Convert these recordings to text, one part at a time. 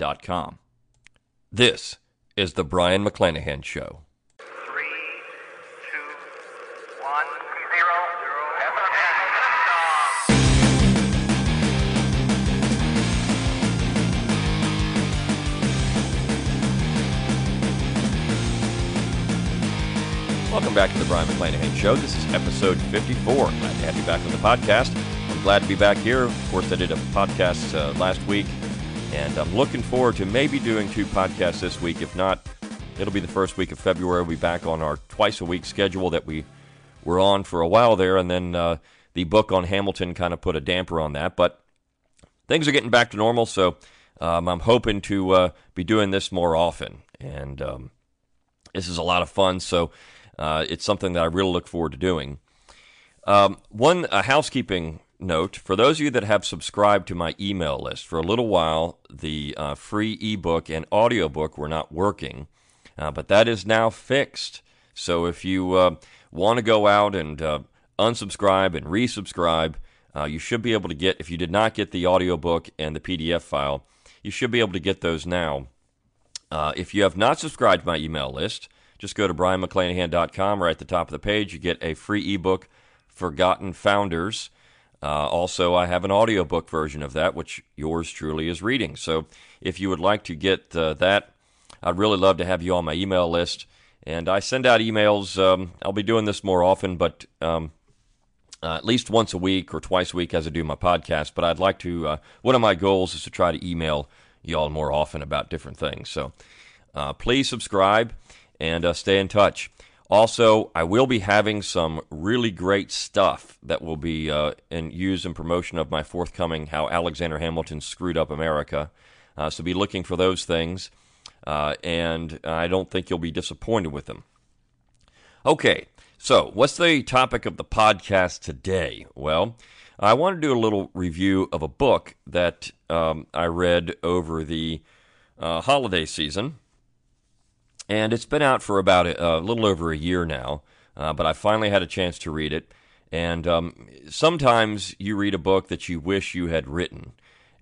Learntruehistory.com. This is the Brion McClanahan Show. Welcome back to the Brion McClanahan Show. This is episode 54. Glad to have you back on the podcast. I'm glad to be back here. Of course, I did a podcast uh, last week, and I'm looking forward to maybe doing two podcasts this week. If not, it'll be the first week of February. We'll be back on our twice a week schedule that we were on for a while there, and then uh, the book on Hamilton kind of put a damper on that. But things are getting back to normal, so um, I'm hoping to uh, be doing this more often. And um, this is a lot of fun, so uh, it's something that I really look forward to doing. Um, one a housekeeping note for those of you that have subscribed to my email list for a little while, the uh, free ebook and audiobook were not working, uh, but that is now fixed. So if you uh, want to go out and uh, unsubscribe and resubscribe, uh, you should be able to get, if you did not get the audiobook and the PDF file, you should be able to get those now. Uh, if you have not subscribed to my email list, just go to brionmcclanahan.com. Right at the top of the page, you get a free ebook, Forgotten Founders. Uh, also, I have an audiobook version of that, which yours truly is reading. So if you would like to get uh, that, I'd really love to have you on my email list. And I send out emails. Um, I'll be doing this more often, but um, uh, at least once a week or twice a week as I do my podcast. But I'd like to, uh, one of my goals is to try to email y'all more often about different things. So uh, please subscribe and uh, stay in touch. Also, I will be having some really great stuff that will be uh, in in promotion of my forthcoming "How Alexander Hamilton Screwed Up America." Uh, so be looking for those things, uh, and I don't think you'll be disappointed with them. Okay, so what's the topic of the podcast today? Well, I want to do a little review of a book that um, I read over the uh, holiday season and it's been out for about a, a little over a year now. Uh, but I finally had a chance to read it. And um, sometimes you read a book that you wish you had written,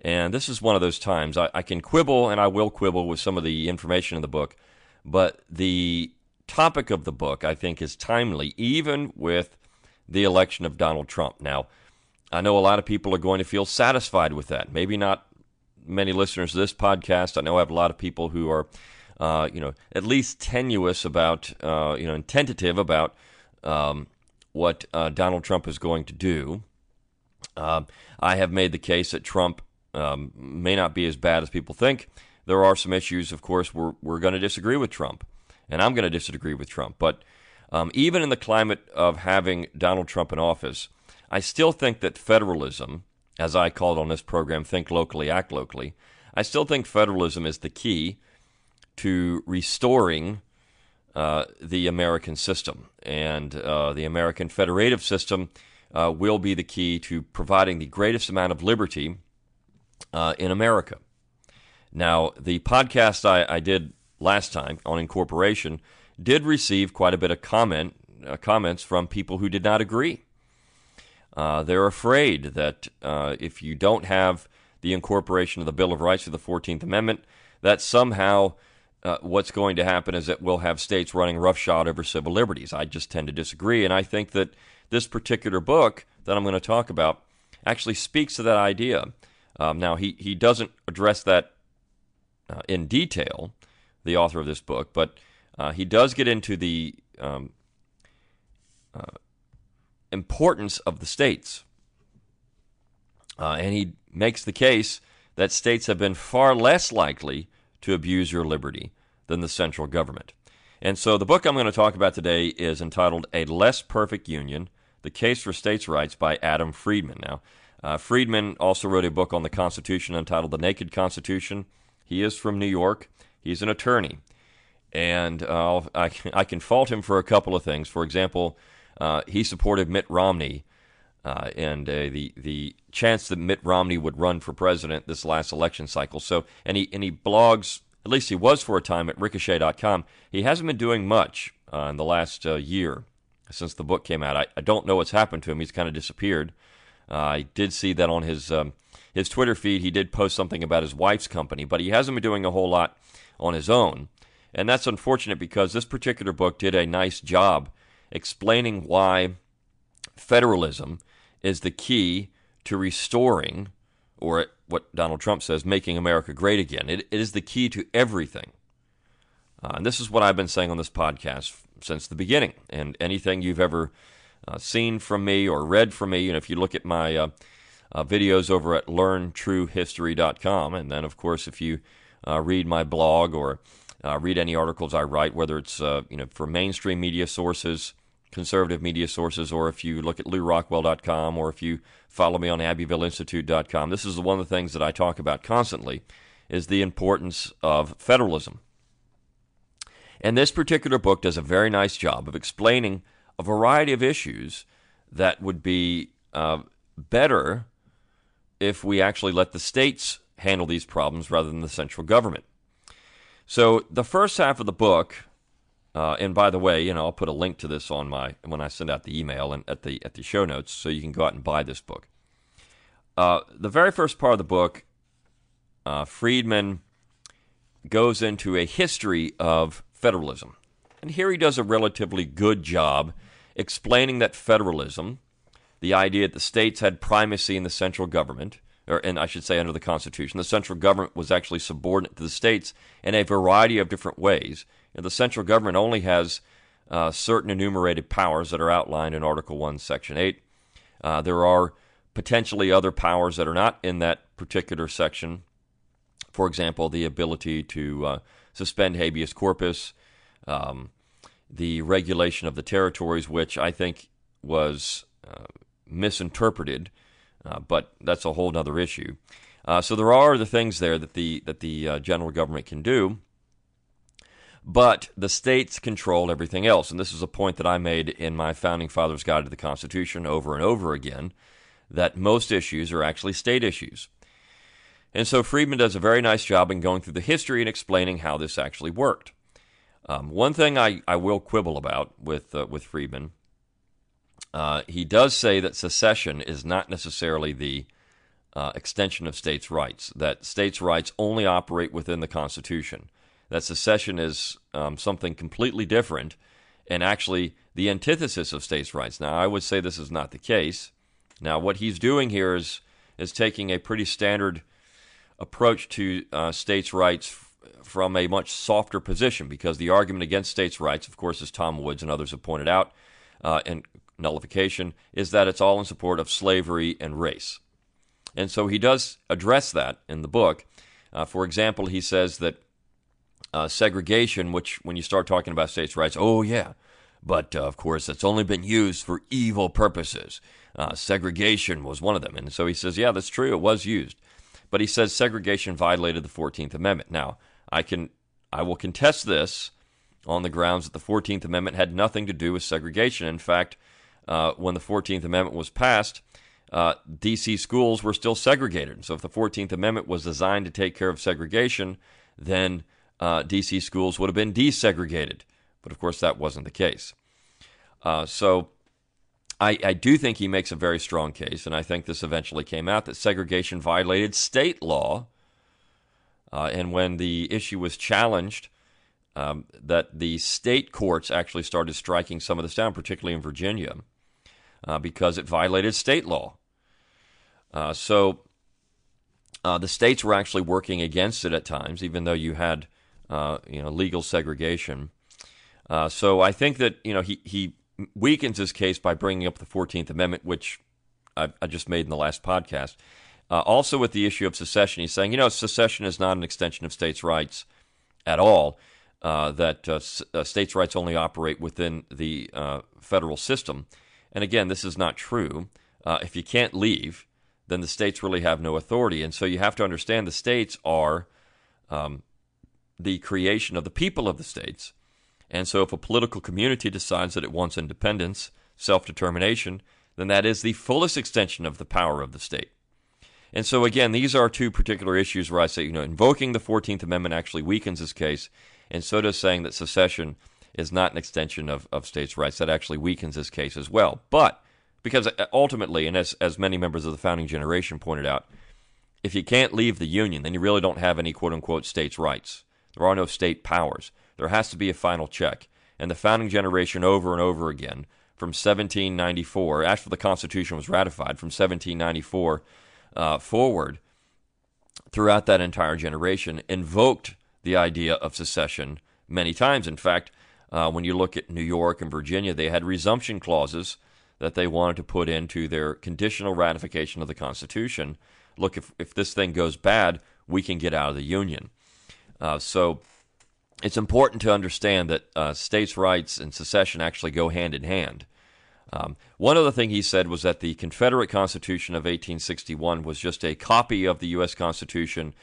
and this is one of those times. I, I can quibble, and I will quibble with some of the information in the book, but the topic of the book I think is timely, even with the election of Donald Trump. Now, I know a lot of people are going to feel satisfied with that. Maybe not many listeners to this podcast. I know I have a lot of people who are uh, you know, at least tenuous about, uh, you know, and tentative about um, what uh, Donald Trump is going to do. Um, I have made the case that Trump um, may not be as bad as people think. There are some issues, of course, we're, we're going to disagree with Trump, and I'm going to disagree with Trump. But um, even in the climate of having Donald Trump in office, I still think that federalism, as I called on this program, Think Locally, Act Locally, I still think federalism is the key to restoring uh, the American system. And uh, the American federative system uh, will be the key to providing the greatest amount of liberty uh, in America. Now, the podcast I, I, did last time on incorporation did receive quite a bit of comment uh, comments from people who did not agree. Uh, they're afraid that if you don't have the incorporation of the Bill of Rights of the 14th Amendment, that somehow uh, what's going to happen is that we'll have states running roughshod over civil liberties. I just tend to disagree, and I think that this particular book that I'm going to talk about actually speaks to that idea. Um, now, he, he doesn't address that uh, in detail, the author of this book, but uh, he does get into the um, uh, importance of the states. Uh, and he makes the case that states have been far less likely to abuse your liberty than the central government. And so the book I'm going to talk about today is entitled A Less Perfect Union The Case for States' Rights by Adam Freedman. Now, uh, Freedman also wrote a book on the Constitution entitled The Naked Constitution. He is from New York. He's an attorney. And uh, I, I can fault him for a couple of things. For example, uh, he supported Mitt Romney uh, and uh, the the chance that Mitt Romney would run for president this last election cycle. So, and he and he blogs. At least he was for a time at Ricochet.com. He hasn't been doing much uh, in the last uh, year since the book came out. I, I, don't know what's happened to him. He's kind of disappeared. Uh, I did see that on his um, his Twitter feed. He did post something about his wife's company, but he hasn't been doing a whole lot on his own. And that's unfortunate because this particular book did a nice job explaining why federalism is the key to restoring, or what Donald Trump says, making America great again. it, it is the key to everything. Uh, and this is what I've been saying on this podcast since the beginning. And anything you've ever uh, seen from me or read from me, and if you look at my uh, uh videos over at learntruehistory.com, and then, of course, if you uh, read my blog or uh, read any articles I write, whether it's you know for mainstream media sources conservative media sources, or if you look at lewrockwell.com, or if you follow me on abbevilleinstitute.com, this is one of the things that I talk about constantly, is the importance of federalism. And this particular book does a very nice job of explaining a variety of issues that would be uh, better if we actually let the states handle these problems rather than the central government. So the first half of the book uh, and by the way, you know, I'll put a link to this on my when I send out the email and at the at the show notes, so you can go out and buy this book. Uh, the very first part of the book, uh, Freedman goes into a history of federalism, and here he does a relatively good job explaining that federalism, the idea that the states had primacy in the central government, or and I should say under the Constitution, the central government was actually subordinate to the states in a variety of different ways the central government only has uh, certain enumerated powers that are outlined in Article 1, Section 8. Uh, there are potentially other powers that are not in that particular section. For example, the ability to uh, suspend habeas corpus, um, the regulation of the territories, which I think was uh, misinterpreted, uh, but that's a whole other issue. Uh, so there are the things there that the that the general government can do. But the states control everything else. And this is a point that I made in my Founding Fathers Guide to the Constitution over and over again that most issues are actually state issues. And so Freedman does a very nice job in going through the history and explaining how this actually worked. Um, one thing I, I will quibble about with, uh, with Freedman, uh, he does say that secession is not necessarily the uh, extension of states' rights, that states' rights only operate within the Constitution that secession is um, something completely different and actually the antithesis of states' rights. Now, I would say this is not the case. Now, what he's doing here is is taking a pretty standard approach to uh, states' rights from a much softer position because the argument against states' rights, of course, as Tom Woods and others have pointed out, uh, and nullification, is that it's all in support of slavery and race. And so he does address that in the book. Uh, for example, he says that uh, segregation, which when you start talking about states' rights, oh yeah, but uh, of course it's only been used for evil purposes. Uh, segregation was one of them, and so he says, yeah, that's true, it was used, but he says segregation violated the Fourteenth Amendment. Now, I can, I will contest this on the grounds that the Fourteenth Amendment had nothing to do with segregation. In fact, uh, when the Fourteenth Amendment was passed. Uh, DC schools were still segregated. So, if the 14th Amendment was designed to take care of segregation, then uh, DC schools would have been desegregated. But of course, that wasn't the case. Uh, so I, I, do think he makes a very strong case, and I think this eventually came out that segregation violated state law. Uh, and when the issue was challenged, um, that the state courts actually started striking some of this down, particularly in Virginia, uh, because it violated state law. Uh, so uh, the states were actually working against it at times, even though you had you know, legal segregation. Uh, so I think that you know he he weakens his case by bringing up the Fourteenth Amendment, which I, I, just made in the last podcast. Uh, also, with the issue of secession, he's saying you know secession is not an extension of states' rights at all. Uh, that uh, s- uh, states' rights only operate within the federal system, and again, this is not true. if you can't leave, then the states really have no authority, and so you have to understand the states are um, the creation of the people of the states. And so, if a political community decides that it wants independence, self determination, then that is the fullest extension of the power of the state. And so, again, these are two particular issues where I say, you know, invoking the 14th Amendment actually weakens this case, and so does saying that secession is not an extension of, of states' rights. That actually weakens this case as well. But because ultimately, and as, as many members of the founding generation pointed out, if you can't leave the Union, then you really don't have any quote unquote states' rights. There are no state powers. There has to be a final check. And the founding generation, over and over again, from 1794, after the Constitution was ratified, from 1794 uh, forward, throughout that entire generation, invoked the idea of secession many times. In fact, uh, when you look at New York and Virginia, they had resumption clauses that they wanted to put into their conditional ratification of the Constitution. Look, if, if this thing goes bad, we can get out of the Union. Uh, so it's important to understand that uh, states' rights and secession actually go hand in hand. Um, one other thing he said was that the Confederate Constitution of 1861 was just a copy of the U.S. Constitution,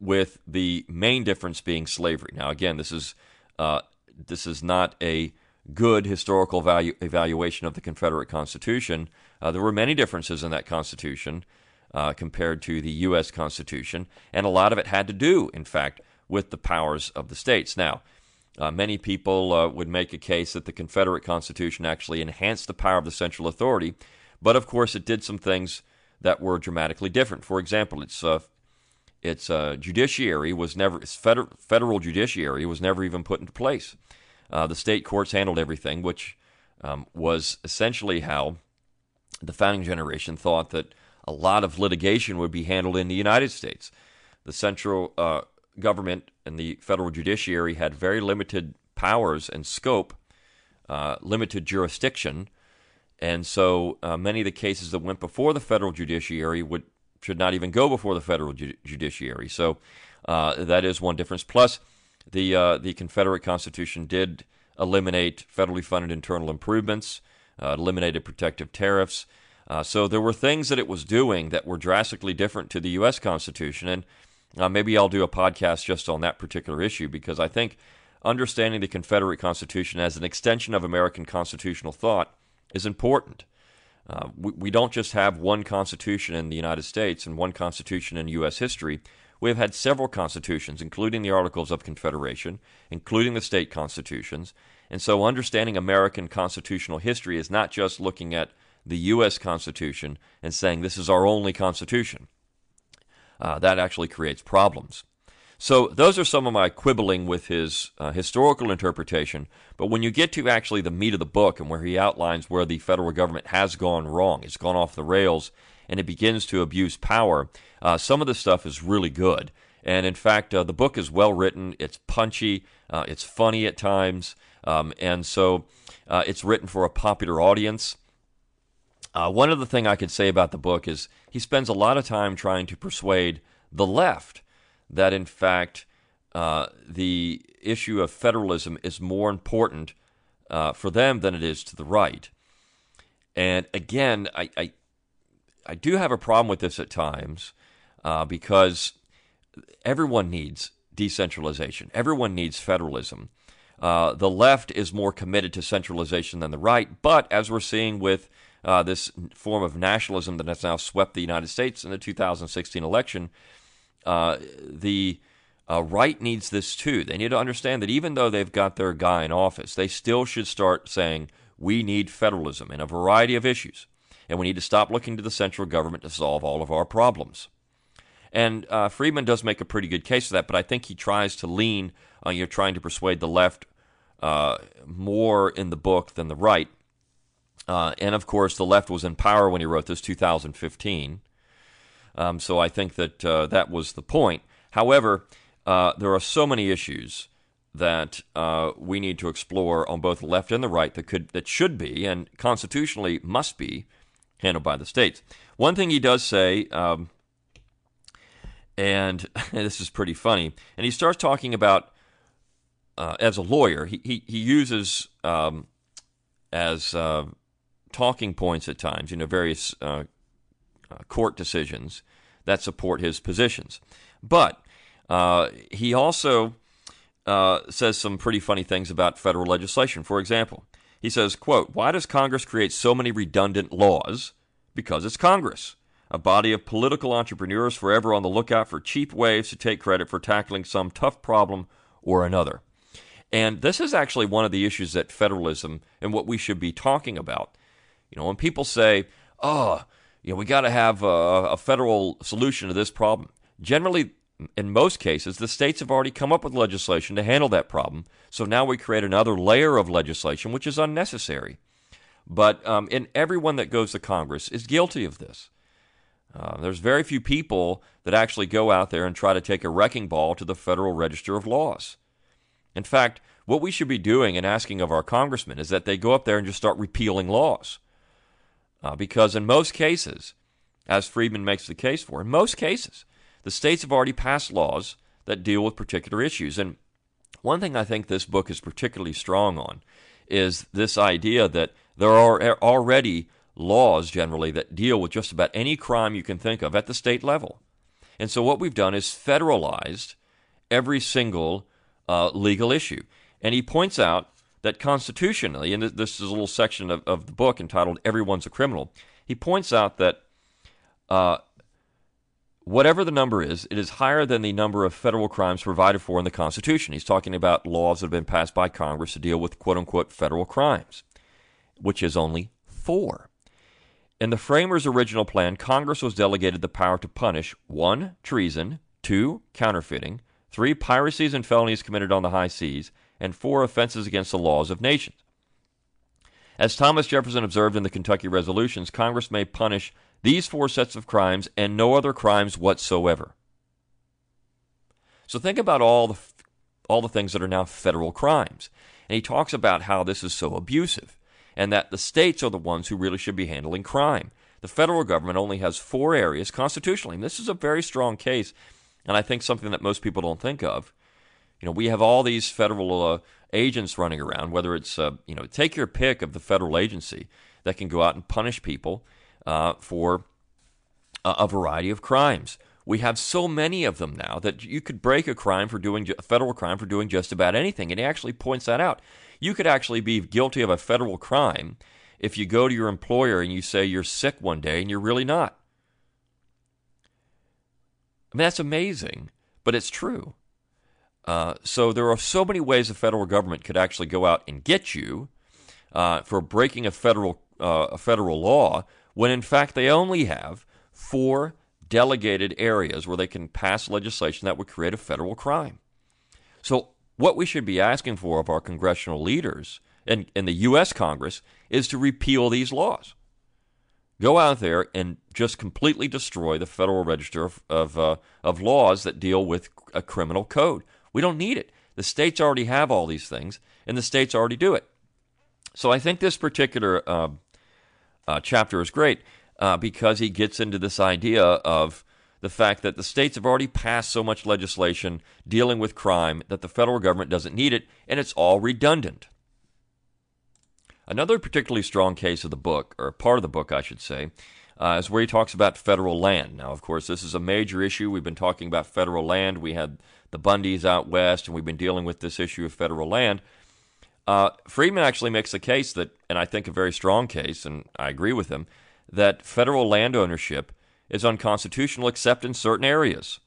with the main difference being slavery. Now, again, this is uh, this is not a good historical value, evaluation of the Confederate Constitution. Uh, there were many differences in that Constitution uh, compared to the U.S. Constitution, and a lot of it had to do, in fact, with the powers of the states. Now, uh, many people uh, would make a case that the Confederate Constitution actually enhanced the power of the central authority, but of course it did some things that were dramatically different. For example, its uh, its uh, judiciary was never its federal, federal judiciary was never even put into place. Uh, the state courts handled everything, which um, was essentially how the founding generation thought that a lot of litigation would be handled in the United States. The central uh, government and the federal judiciary had very limited powers and scope, uh, limited jurisdiction, and so uh, many of the cases that went before the federal judiciary would should not even go before the federal ju- judiciary. So uh, that is one difference. Plus, the uh, the Confederate Constitution did eliminate federally funded internal improvements, uh, eliminated protective tariffs. Uh, so there were things that it was doing that were drastically different to the U.S. Constitution, and uh, maybe I'll do a podcast just on that particular issue because I think understanding the Confederate Constitution as an extension of American constitutional thought is important. Uh, we, we don't just have one Constitution in the United States and one Constitution in U.S. history. We have had several constitutions, including the Articles of Confederation, including the state constitutions. And so understanding American constitutional history is not just looking at the U.S. Constitution and saying this is our only Constitution uh, that actually creates problems. So those are some of my quibbling with his uh, historical interpretation. But when you get to actually the meat of the book and where he outlines where the federal government has gone wrong, it's gone off the rails, and it begins to abuse power, uh, some of the stuff is really good. And in fact, uh, the book is well written. It's punchy. Uh, it's funny at times. Um, and so uh, it's written for a popular audience. Uh, one other thing I could say about the book is he spends a lot of time trying to persuade the left that, in fact, uh, the issue of federalism is more important uh, for them than it is to the right. And again, I, I, I do have a problem with this at times uh, because everyone needs decentralization, everyone needs federalism. Uh, the left is more committed to centralization than the right, but as we're seeing with uh, this form of nationalism that has now swept the United States in the 2016 election, uh, the uh, right needs this too. They need to understand that even though they've got their guy in office, they still should start saying, we need federalism in a variety of issues. And we need to stop looking to the central government to solve all of our problems. And uh, Freedman does make a pretty good case for that, but I think he tries to lean on you know, trying to persuade the left uh, more in the book than the right. Uh, and of course, the left was in power when he wrote this, 2015. Um, so I think that uh, that was the point. However, uh, there are so many issues that uh, we need to explore on both the left and the right that could that should be and constitutionally must be handled by the states. One thing he does say, um, and this is pretty funny, and he starts talking about uh, as a lawyer, he he, he uses um, as uh, talking points at times, you know, various uh, uh, court decisions that support his positions. But Uh, he also uh, says some pretty funny things about federal legislation. For example, he says, quote, Why does Congress create so many redundant laws? Because it's Congress, a body of political entrepreneurs forever on the lookout for cheap ways to take credit for tackling some tough problem or another. And this is actually one of the issues that federalism and what we should be talking about. You know, when people say, oh, you know, we got to have a, a federal solution to this problem, generally, in most cases, the states have already come up with legislation to handle that problem. So now we create another layer of legislation, which is unnecessary. But um, and everyone that goes to Congress is guilty of this. Uh, there's very few people that actually go out there and try to take a wrecking ball to the Federal Register of Laws. In fact, what we should be doing and asking of our congressmen is that they go up there and just start repealing laws. Uh, because in most cases, as Freedman makes the case for, in most cases, the states have already passed laws that deal with particular issues. And one thing I think this book is particularly strong on is this idea that there are already laws generally that deal with just about any crime you can think of at the state level. And so what we've done is federalized every single uh, legal issue. And he points out that constitutionally, and this is a little section of, of the book entitled Everyone's a Criminal, he points out that uh, whatever the number is, it is higher than the number of federal crimes provided for in the Constitution. He's talking about laws that have been passed by Congress to deal with quote unquote federal crimes, which is only four. In the framers' original plan, Congress was delegated the power to punish 1. treason, 2. counterfeiting, 3. piracies and felonies committed on the high seas, and 4. offenses against the laws of nations. As Thomas Jefferson observed in the Kentucky resolutions, Congress may punish these four sets of crimes and no other crimes whatsoever. So think about all the all the things that are now federal crimes. And he talks about how this is so abusive and that the states are the ones who really should be handling crime. The federal government only has four areas constitutionally. And this is a very strong case, and I think something that most people don't think of. You know, we have all these federal uh, agents running around, whether it's, uh, you know, take your pick of the federal agency that can go out and punish people uh, for a, a variety of crimes. We have so many of them now that you could break a crime for doing a federal crime for doing just about anything. And he actually points that out. You could actually be guilty of a federal crime if you go to your employer and you say you're sick one day and you're really not. I mean, that's amazing, but it's true. Uh, so there are so many ways the federal government could actually go out and get you uh, for breaking a federal uh, a federal law when in fact they only have four delegated areas where they can pass legislation that would create a federal crime. So what we should be asking for of our congressional leaders and in the U.S. Congress is to repeal these laws. Go out there and just completely destroy the Federal Register of, of, uh, of laws that deal with a criminal code. We don't need it. The states already have all these things, and the states already do it. So I think this particular uh, uh, chapter is great uh, because he gets into this idea of the fact that the states have already passed so much legislation dealing with crime that the federal government doesn't need it, and it's all redundant. Another particularly strong case of the book, or part of the book, I should say, uh, is where he talks about federal land. Now, of course, this is a major issue. We've been talking about federal land. We had the Bundys out west, and we've been dealing with this issue of federal land. Uh, Freedman actually makes a case that, and I think a very strong case, and I agree with him, that federal land ownership is unconstitutional except in certain areas.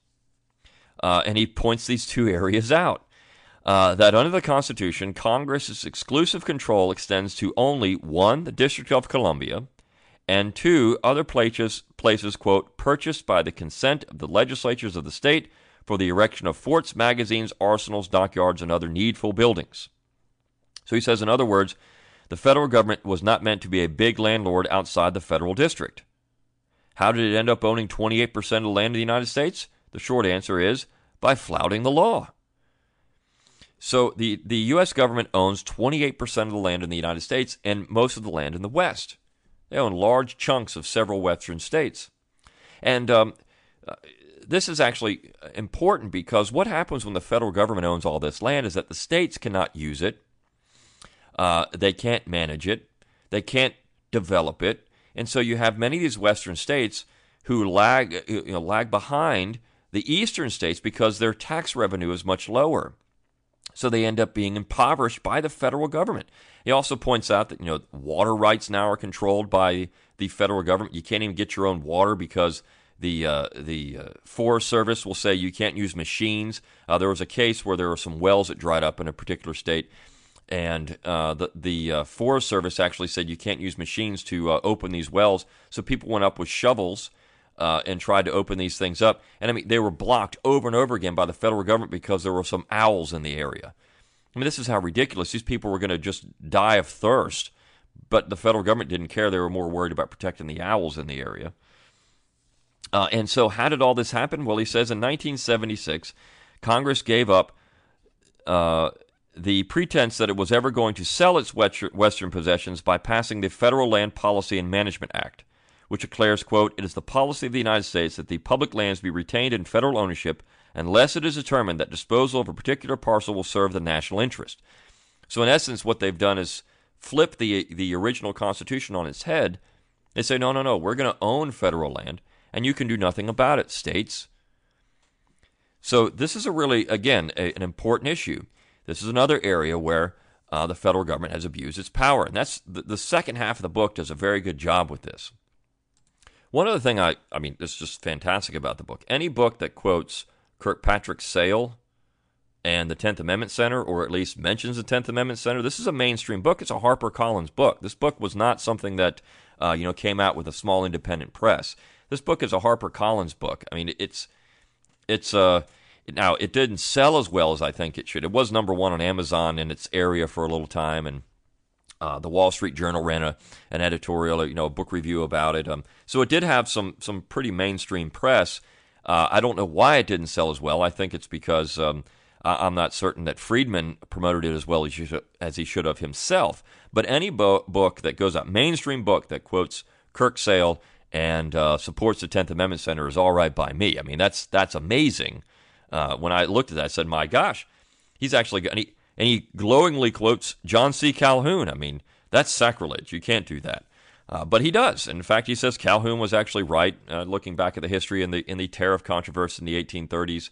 Uh, and he points these two areas out. Uh, that under the Constitution, Congress's exclusive control extends to only one, the District of Columbia, and two, other places, places, quote, purchased by the consent of the legislatures of the state for the erection of forts, magazines, arsenals, dockyards, and other needful buildings. So he says, in other words, the federal government was not meant to be a big landlord outside the federal district. How did it end up owning 28% of the land of the United States? The short answer is by flouting the law. So the, the U.S. government owns 28% of the land in the United States and most of the land in the West. They own large chunks of several Western states. And um, this is actually important because what happens when the federal government owns all this land is that the states cannot use it, uh, they can't manage it, they can't develop it, and so you have many of these Western states who lag, you know, lag behind the eastern states because their tax revenue is much lower. So they end up being impoverished by the federal government. He also points out that you know water rights now are controlled by the federal government. You can't even get your own water because the uh, the uh, Forest Service will say you can't use machines. Uh, there was a case where there were some wells that dried up in a particular state, and uh, the the uh, Forest Service actually said you can't use machines to uh, open these wells. So people went up with shovels and tried to open these things up, and I mean they were blocked over and over again by the federal government because there were some owls in the area. I mean this is how ridiculous these people were going to just die of thirst, but the federal government didn't care. They were more worried about protecting the owls in the area. Uh, and so, how did all this happen? Well, he says in 1976, Congress gave up uh, the pretense that it was ever going to sell its Western possessions by passing the Federal Land Policy and Management Act, which declares, quote, it is the policy of the United States that the public lands be retained in federal ownership unless it is determined that disposal of a particular parcel will serve the national interest. So, in essence, what they've done is flip the, the original Constitution on its head. They say, no, no, no, we're going to own federal land and you can do nothing about it, states. So, this is a really, again, a, an important issue. This is another area where uh, the federal government has abused its power. And that's the, the second half of the book does a very good job with this. One other thing I, I mean, this is just fantastic about the book. Any book that quotes Kirkpatrick Sale and the 10th Amendment Center, or at least mentions the 10th Amendment Center, this is a mainstream book. It's a Harper Collins book. This book was not something that, uh, you know, came out with a small independent press. This book is a Harper Collins book. I mean, it's it's uh now it didn't sell as well as I think it should. It was number one on Amazon in its area for a little time, and uh, the Wall Street Journal ran a an editorial, you know, a book review about it. Um, so it did have some some pretty mainstream press. Uh, I don't know why it didn't sell as well. I think it's because um, I'm not certain that Freedman promoted it as well as, should, as he should have himself. But any bo- book that goes out, mainstream book that quotes Kirk Sale and uh, supports the Tenth Amendment Center is all right by me. I mean, that's that's amazing. Uh, when I looked at that, I said, "My gosh, he's actually." And he, and he glowingly quotes John C. Calhoun. I mean, that's sacrilege. You can't do that. Uh, but he does. In fact, he says Calhoun was actually right. Uh, looking back at the history in the in the tariff controversy in the 1830s,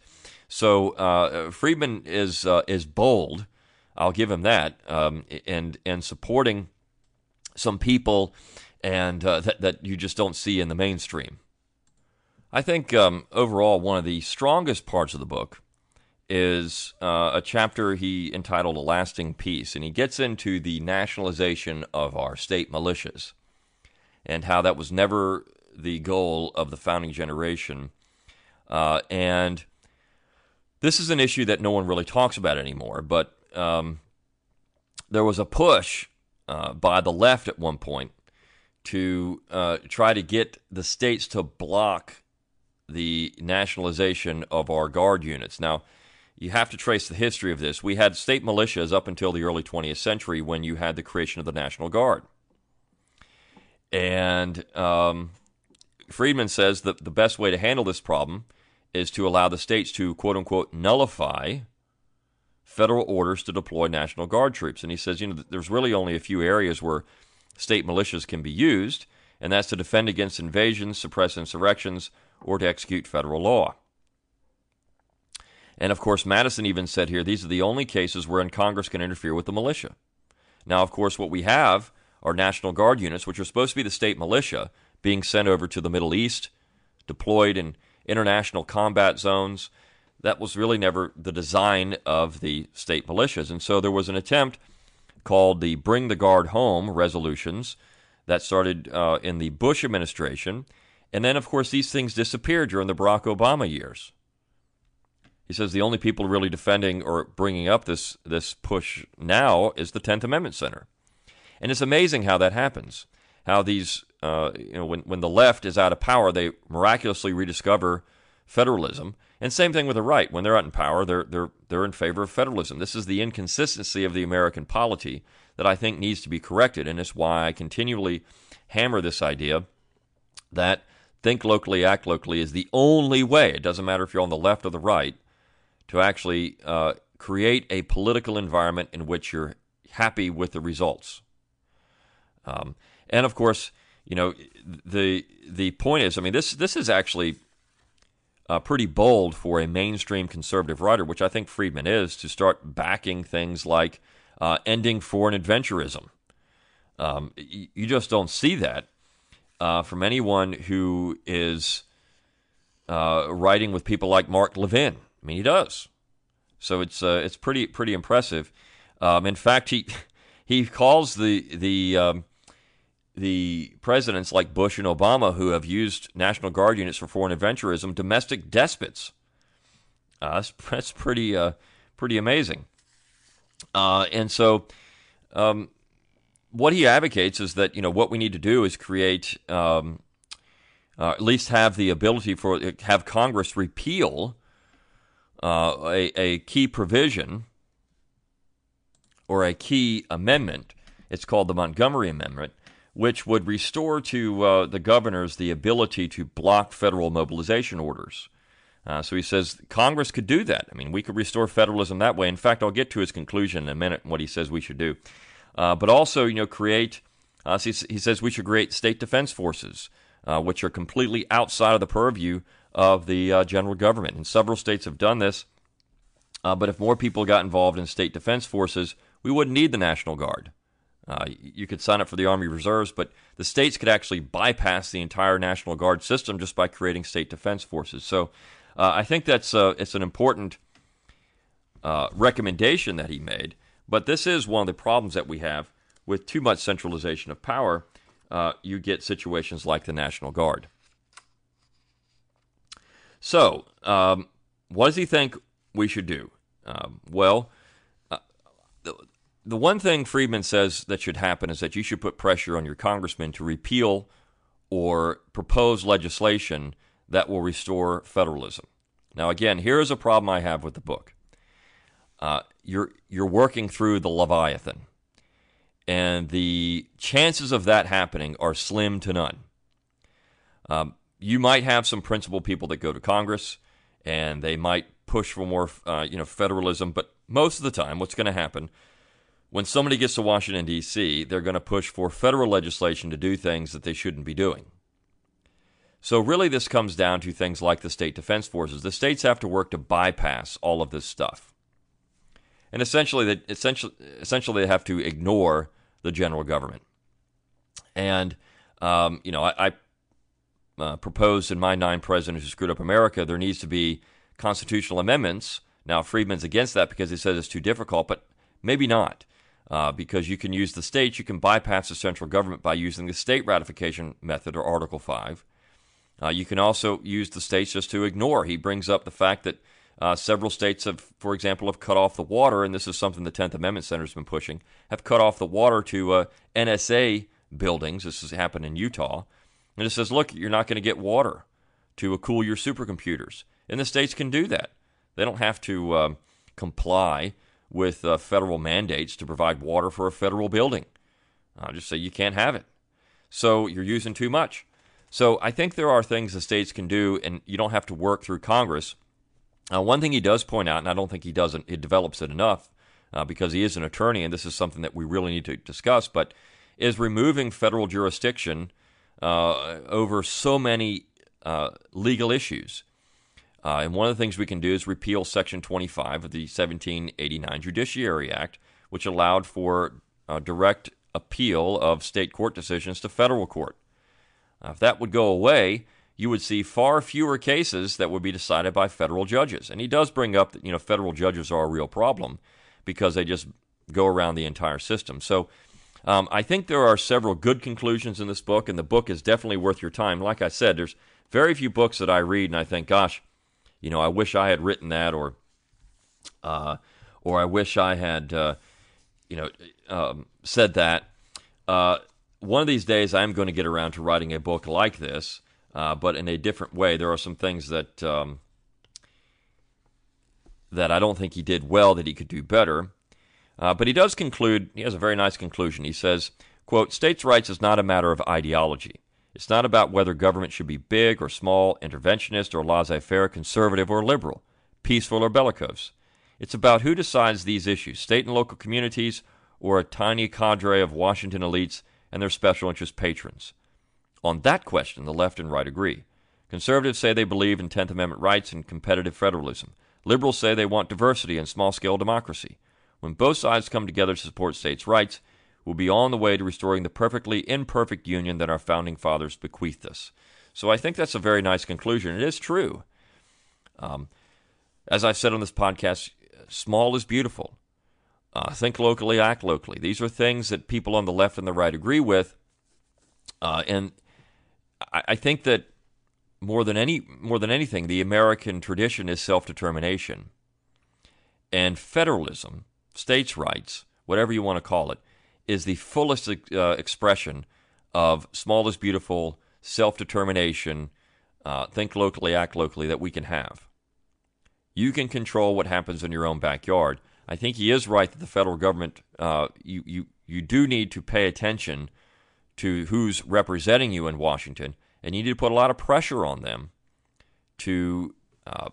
so uh, Freedman is uh, is bold. I'll give him that. Um, and and supporting some people and uh, that, that you just don't see in the mainstream. I think um, overall, one of the strongest parts of the book is uh, a chapter he entitled A Lasting Peace, and he gets into the nationalization of our state militias and how that was never the goal of the founding generation. Uh, and this is an issue that no one really talks about anymore, but um, there was a push uh, by the left at one point to uh, try to get the states to block the nationalization of our guard units. Now, you have to trace the history of this. We had state militias up until the early 20th century when you had the creation of the National Guard. And um, Freedman says that the best way to handle this problem is to allow the states to, quote unquote, nullify federal orders to deploy National Guard troops. And he says, you know, there's really only a few areas where state militias can be used, and that's to defend against invasions, suppress insurrections, or to execute federal law. And of course, Madison even said here these are the only cases wherein Congress can interfere with the militia. Now, of course, what we have are National Guard units, which are supposed to be the state militia, being sent over to the Middle East, deployed in international combat zones. That was really never the design of the state militias. And so there was an attempt called the Bring the Guard Home resolutions that started uh, in the Bush administration. And then, of course, these things disappeared during the Barack Obama years. He says the only people really defending or bringing up this, this push now is the 10th Amendment Center. And it's amazing how that happens. How these, uh, you know, when, when the left is out of power, they miraculously rediscover federalism. And same thing with the right. When they're out in power, they're, they're, they're in favor of federalism. This is the inconsistency of the American polity that I think needs to be corrected. And it's why I continually hammer this idea that think locally, act locally is the only way. It doesn't matter if you're on the left or the right to actually uh, create a political environment in which you're happy with the results. Um, and of course, you know the the point is, I mean, this this is actually uh, pretty bold for a mainstream conservative writer, which I think Freedman is, to start backing things like uh, ending foreign adventurism. Um, you, you, just don't see that uh, from anyone who is uh, writing with people like Mark Levin. I mean, he does. So it's uh, it's pretty pretty impressive. Um, in fact, he he calls the the um, the presidents like Bush and Obama who have used National Guard units for foreign adventurism domestic despots. Uh, that's, that's pretty uh, pretty amazing. Uh, and so, um, what he advocates is that you know what we need to do is create, um, uh, at least have the ability for have Congress repeal uh, a, a key provision or a key amendment. It's called the Montgomery Amendment which would restore to uh, the governors the ability to block federal mobilization orders. Uh, so he says Congress could do that. I mean, we could restore federalism that way. In fact, I'll get to his conclusion in a minute, what he says we should do. Uh, but also, you know, create, uh, he, says we should create state defense forces, uh, which are completely outside of the purview of the uh, general government. And several states have done this. but if more people got involved in state defense forces, we wouldn't need the National Guard. Uh, you could sign up for the Army Reserves, but the states could actually bypass the entire National Guard system just by creating state defense forces. So uh, I think that's uh, it's an important uh, recommendation that he made. But this is one of the problems that we have with too much centralization of power. Uh, you get situations like the National Guard. So, um, what does he think we should do? Um, well, the one thing Freedman says that should happen is that you should put pressure on your congressman to repeal or propose legislation that will restore federalism. Now, again, here is a problem I have with the book. Uh, you're you're working through the Leviathan, and the chances of that happening are slim to none. Um, you might have some principled people that go to Congress, and they might push for more, uh, you know, federalism. But most of the time, what's going to happen when somebody gets to Washington, D.C., they're going to push for federal legislation to do things that they shouldn't be doing. So, really, this comes down to things like the state defense forces. The states have to work to bypass all of this stuff. And essentially, they, essentially, essentially, they have to ignore the general government. And, um, you know, I, I uh, proposed in my Nine Presidents Who Screwed Up America, there needs to be constitutional amendments. Now, Freedman's against that because he says it's too difficult, but maybe not uh, because you can use the states, you can bypass the central government by using the state ratification method or Article 5. Uh, you can also use the states just to ignore. He brings up the fact that uh, several states have, for example, have cut off the water, and this is something the 10th Amendment Center has been pushing, have cut off the water to uh, NSA buildings. This has happened in Utah. And it says, look, you're not going to get water to cool your supercomputers. And the states can do that. They don't have to um, comply with uh, federal mandates to provide water for a federal building. I'll just say you can't have it. So you're using too much. So I think there are things the states can do, and you don't have to work through Congress. Uh, one thing he does point out, and I don't think he doesn't, it develops it enough uh, because he is an attorney, and this is something that we really need to discuss, but is removing federal jurisdiction uh, over so many uh, legal issues. Uh, and one of the things we can do is repeal Section 25 of the 1789 Judiciary Act, which allowed for uh, direct appeal of state court decisions to federal court. If that would go away, you would see far fewer cases that would be decided by federal judges. And he does bring up that you know federal judges are a real problem because they just go around the entire system. So um, I think there are several good conclusions in this book, and the book is definitely worth your time. Like I said, there's very few books that I read, and I think, gosh, you know, I wish I had written that, or, uh, or I wish I had, uh, you know, um, said that. Uh, one of these days, I'm going to get around to writing a book like this, uh, but in a different way. There are some things that um, that I don't think he did well that he could do better. Uh, but he does conclude. He has a very nice conclusion. He says, "quote States' rights is not a matter of ideology." It's not about whether government should be big or small, interventionist or laissez faire, conservative or liberal, peaceful or bellicose. It's about who decides these issues state and local communities, or a tiny cadre of Washington elites and their special interest patrons. On that question, the left and right agree. Conservatives say they believe in 10th Amendment rights and competitive federalism. Liberals say they want diversity and small scale democracy. When both sides come together to support states' rights, we'll be on the way to restoring the perfectly imperfect union that our founding fathers bequeathed us. So I think that's a very nice conclusion. It is true. Um, as I've said on this podcast, small is beautiful. Uh, think locally, act locally. These are things that people on the left and the right agree with, uh, and I, I, think that more than any more than anything, the American tradition is self determination, and federalism, states' rights, whatever you want to call it, is the fullest uh, expression of small is beautiful, self determination, uh, think locally, act locally that we can have. You can control what happens in your own backyard. I think he is right that the federal government, uh, you, you, you do need to pay attention to who's representing you in Washington, and you need to put a lot of pressure on them to uh,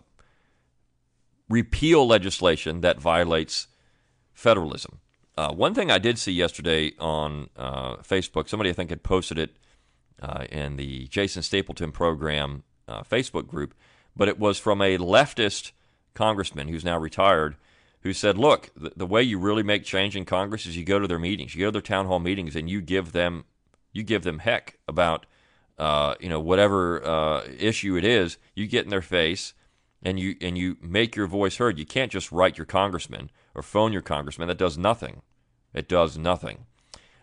repeal legislation that violates federalism. Uh, one thing I did see yesterday on uh, Facebook, somebody I think had posted it uh, in the Jason Stapleton program uh, Facebook group, but it was from a leftist congressman who's now retired who said, "Look, the, the, way you really make change in Congress is you go to their meetings, you go to their town hall meetings, and you give them you give them heck about uh, you know whatever uh, issue it is. You get in their face." And you and you make your voice heard. You can't just write your congressman or phone your congressman. That does nothing. It does nothing.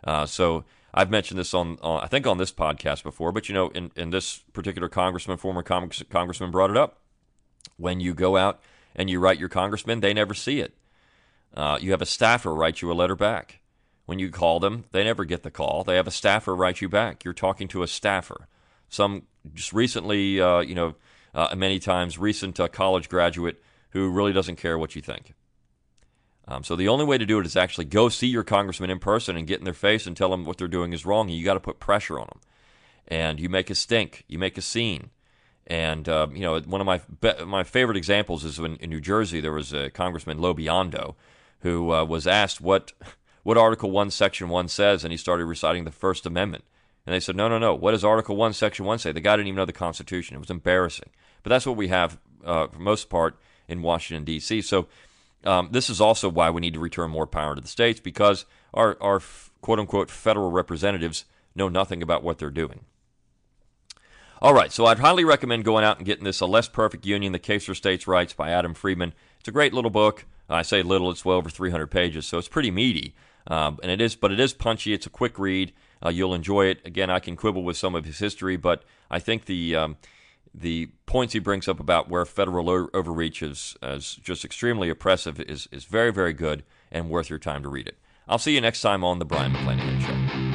Uh, so I've mentioned this on, uh, I think, on this podcast before, but you know, in, in this particular congressman, former Congress, congressman brought it up. When you go out and you write your congressman, they never see it. Uh, you have a staffer write you a letter back. When you call them, they never get the call. They have a staffer write you back. You're talking to a staffer. Some just recently, uh, you know, uh, many times recent uh, college graduate who really doesn't care what you think. Um, so the only way to do it is actually go see your congressman in person and get in their face and tell them what they're doing is wrong. And you got to put pressure on them. And you make a stink. You make a scene. And uh, you know, one of my be- my favorite examples is when in New Jersey there was a Congressman LoBiondo who uh, was asked what what Article One, Section One says, and he started reciting the First Amendment. And they said, no, no, no. What does Article One, Section One say? The guy didn't even know the Constitution. It was embarrassing. But that's what we have uh, for most part in Washington D.C. So um, this is also why we need to return more power to the states because our, our quote unquote federal representatives know nothing about what they're doing. All right, so I'd highly recommend going out and getting this A Less Perfect Union, The Case for States' Rights by Adam Freedman. It's a great little book. I say little, it's well over 300 pages, so it's pretty meaty. Um, and it is, but it is punchy. It's a quick read. Uh, you'll enjoy it. Again, I can quibble with some of his history, but I think the um, the points he brings up about where federal overreach is, is just extremely oppressive is, is very, very good and worth your time to read it. I'll see you next time on The Brion McClanahan Show.